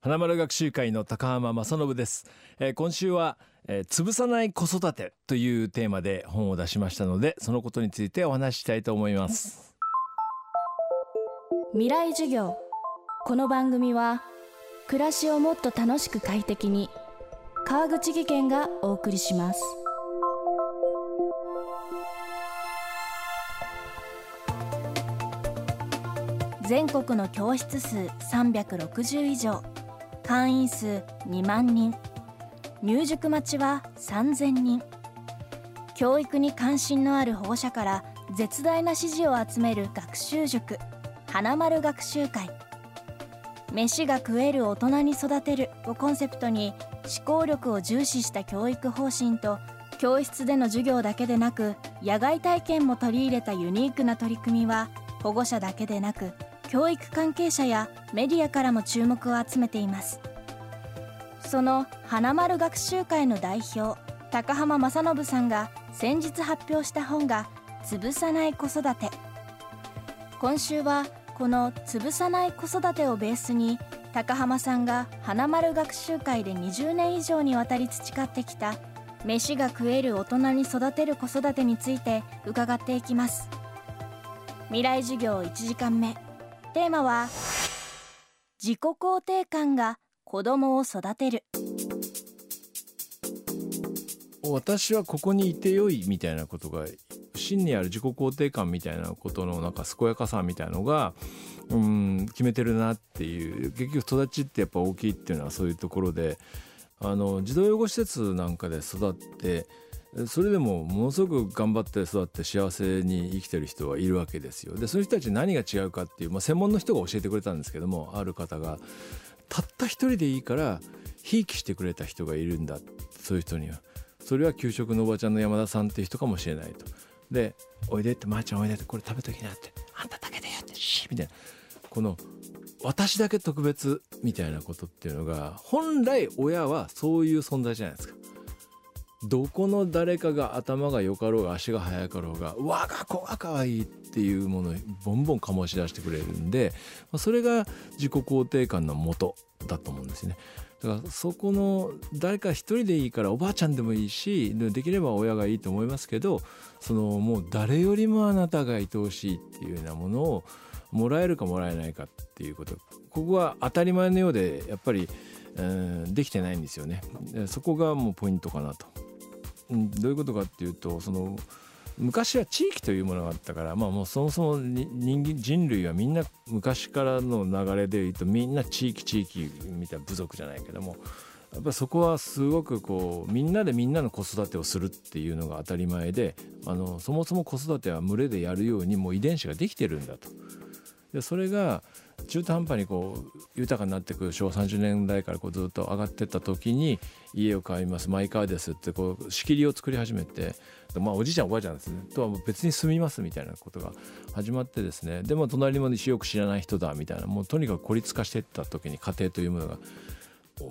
花丸学習会の高浜正信です、えー今週は、えー潰さない子育てというテーマで本を出しましたのでそのことについてお話ししたいと思います。未来授業。この番組は暮らしをもっと楽しく快適に川口義賢がお送りします。全国の教室数360以上。会員数2万人。入塾待ちは3000人。教育に関心のある保護者から絶大な支持を集める学習塾花丸学習会。飯が食える大人に育てるをコンセプトに思考力を重視した教育方針と教室での授業だけでなく野外体験も取り入れたユニークな取り組みは保護者だけでなく教育関係者やメディアからも注目を集めています。その花丸学習会の代表高浜正信さんが先日発表した本が「潰さない子育て」今週はこの「潰さない子育て」をベースに高浜さんが花丸学習会で20年以上にわたり培ってきた飯が食える大人に育てる子育てについて伺っていきます。未来授業1時間目。テーマは自己肯定感が子供を育てる。私はここにいてよいみたいなことが真にある自己肯定感みたいなことのなんか健やかさみたいのがうん決めてるなっていう。結局育ちってやっぱ大きいっていうのはそういうところであの児童養護施設なんかで育ってそれでもものすごく頑張って育って幸せに生きてる人はいるわけですよ。でそういう人たち何が違うかっていう、まあ、専門の人が教えてくれたんですけどもある方がたった一人でいいからひいきしてくれた人がいるんだそういう人には。それは給食のおばちゃんの山田さんっていう人かもしれないと。で「おいで」って「まー、ちゃんおいで」って「これ食べときな」って「あんただけでよ」って「シー」みたいなこの私だけ特別みたいなことっていうのが本来親はそういう存在じゃないですか。どこの誰かが頭が良かろうが足が速かろうが我が子が可愛いっていうものをボンボン醸し出してくれるんでそれが自己肯定感の元だと思うんですね。だからそこの誰か一人でいいからおばあちゃんでもいいしできれば親がいいと思いますけどそのもう誰よりもあなたが愛おしいっていうようなものをもらえるかもらえないかっていうことここは当たり前のようでやっぱり、うんできてないんですよね。そこがもうポイントかなと。うんどういうことかっていうとその昔は地域というものがあったから、まあ、もうそもそも人人類はみんな昔からの流れでいうとみんな地域地域みたいな部族じゃないけどもやっぱそこはすごくこうみんなでみんなの子育てをするっていうのが当たり前であのそもそも子育ては群れでやるようにもう遺伝子ができてるんだと。でそれが中途半端にこう豊かになってくる昭和30年代からこうずっと上がってった時に家を買います。マイカーですってこう仕切りを作り始めてまあおじいちゃんおばあちゃんですね。とは別に住みますみたいなことが始まってですね。でも隣にもよく知らない人だみたいなもうとにかく孤立化していった時に家庭というものが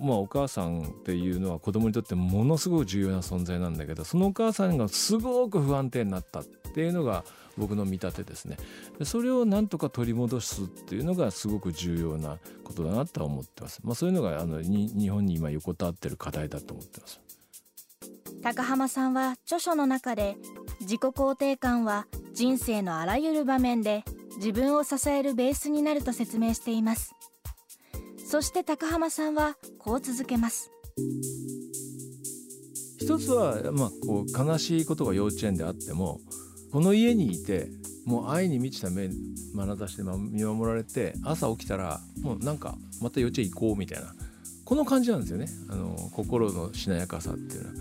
まあ、お母さんっていうのは子供にとってものすごく重要な存在なんだけどそのお母さんがすごく不安定になったっていうのが僕の見立てですね。それをなんとか取り戻すっていうのがすごく重要なことだなとは思ってます、まあ、そういうのがあの日本に今横たわってる課題だと思ってます。高浜さんは著書の中で自己肯定感は人生のあらゆる場面で自分を支えるベースになると説明しています。そして高浜さんはこう続けます。一つは、まあ、こう悲しいことが幼稚園であってもこの家にいてもう愛に満ちた目眼差しで見守られて朝起きたらもうなんかまた幼稚園行こうみたいな。この感じなんですよね。あの心のしなやかさっていうのは。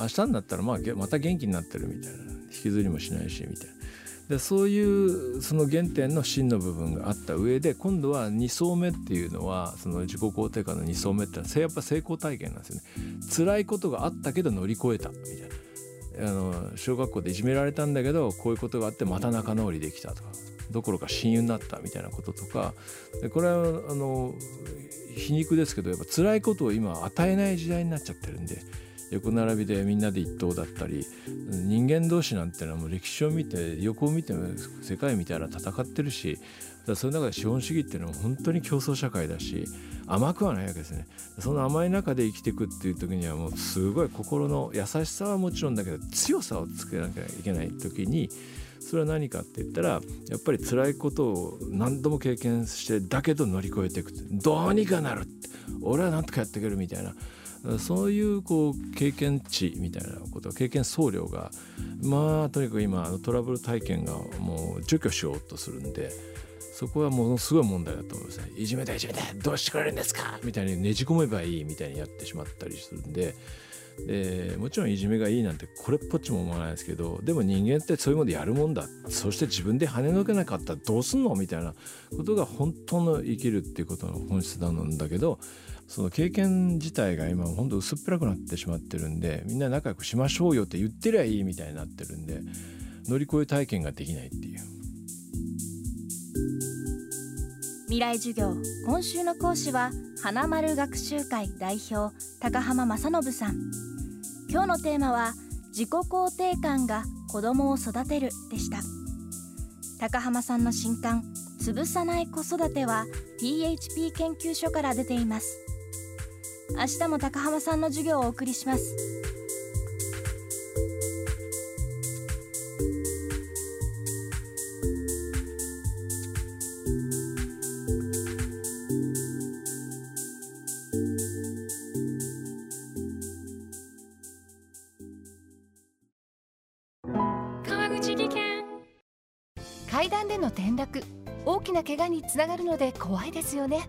明日になったらまあまた元気になってるみたいな。引きずりもしないしみたいな。でそういうその原点の真の部分があった上で今度は2層目っていうのはその自己肯定感の2層目ってのはやっぱ成功体験なんですよね。辛いことがあったけど乗り越えたみたいなあの小学校でいじめられたんだけどこういうことがあってまた仲直りできたとかどころか親友になったみたいなこととかでこれはあの皮肉ですけどやっぱ辛いことを今与えない時代になっちゃってるんで横並びでみんなで一等だったり人間同士なんてのはもう歴史を見て横を見ても世界みたいな戦ってるしその中で資本主義っていうのは本当に競争社会だし甘くはないわけですね。その甘い中で生きていくっていう時にはもうすごい心の優しさはもちろんだけど強さをつけなきゃいけない時にそれは何かって言ったらやっぱり辛いことを何度も経験してだけど乗り越えていく。どうにかなるって。俺は何とかやっていけるみたいな。そういうこう経験値みたいなこと経験総量がまあとにかく今トラブル体験がもう除去しようとするんでそこはものすごい問題だと思いますねいじめだいじめだどうしてくれるんですかみたいにねじ込めばいいみたいにやってしまったりするんででもちろんいじめがいいなんてこれっぽっちも思わないですけどでも人間ってそういうものでやるもんだ。そして自分で跳ねのけなかったらどうすんのみたいなことが本当の生きるっていうことの本質なんだけどその経験自体が今本当薄っぺらくなってしまってるんでみんな仲良くしましょうよって言ってりゃいいみたいになってるんで乗り越え体験ができないっていう。未来授業今週の講師は花丸学習会代表高浜正信さん。今日のテーマは自己肯定感が子供を育てるでした。高浜さんの新刊潰さない子育ては PHP 研究所から出ています。明日も高浜さんの授業をお送りします。階段での転落大きな怪我につながるので怖いですよね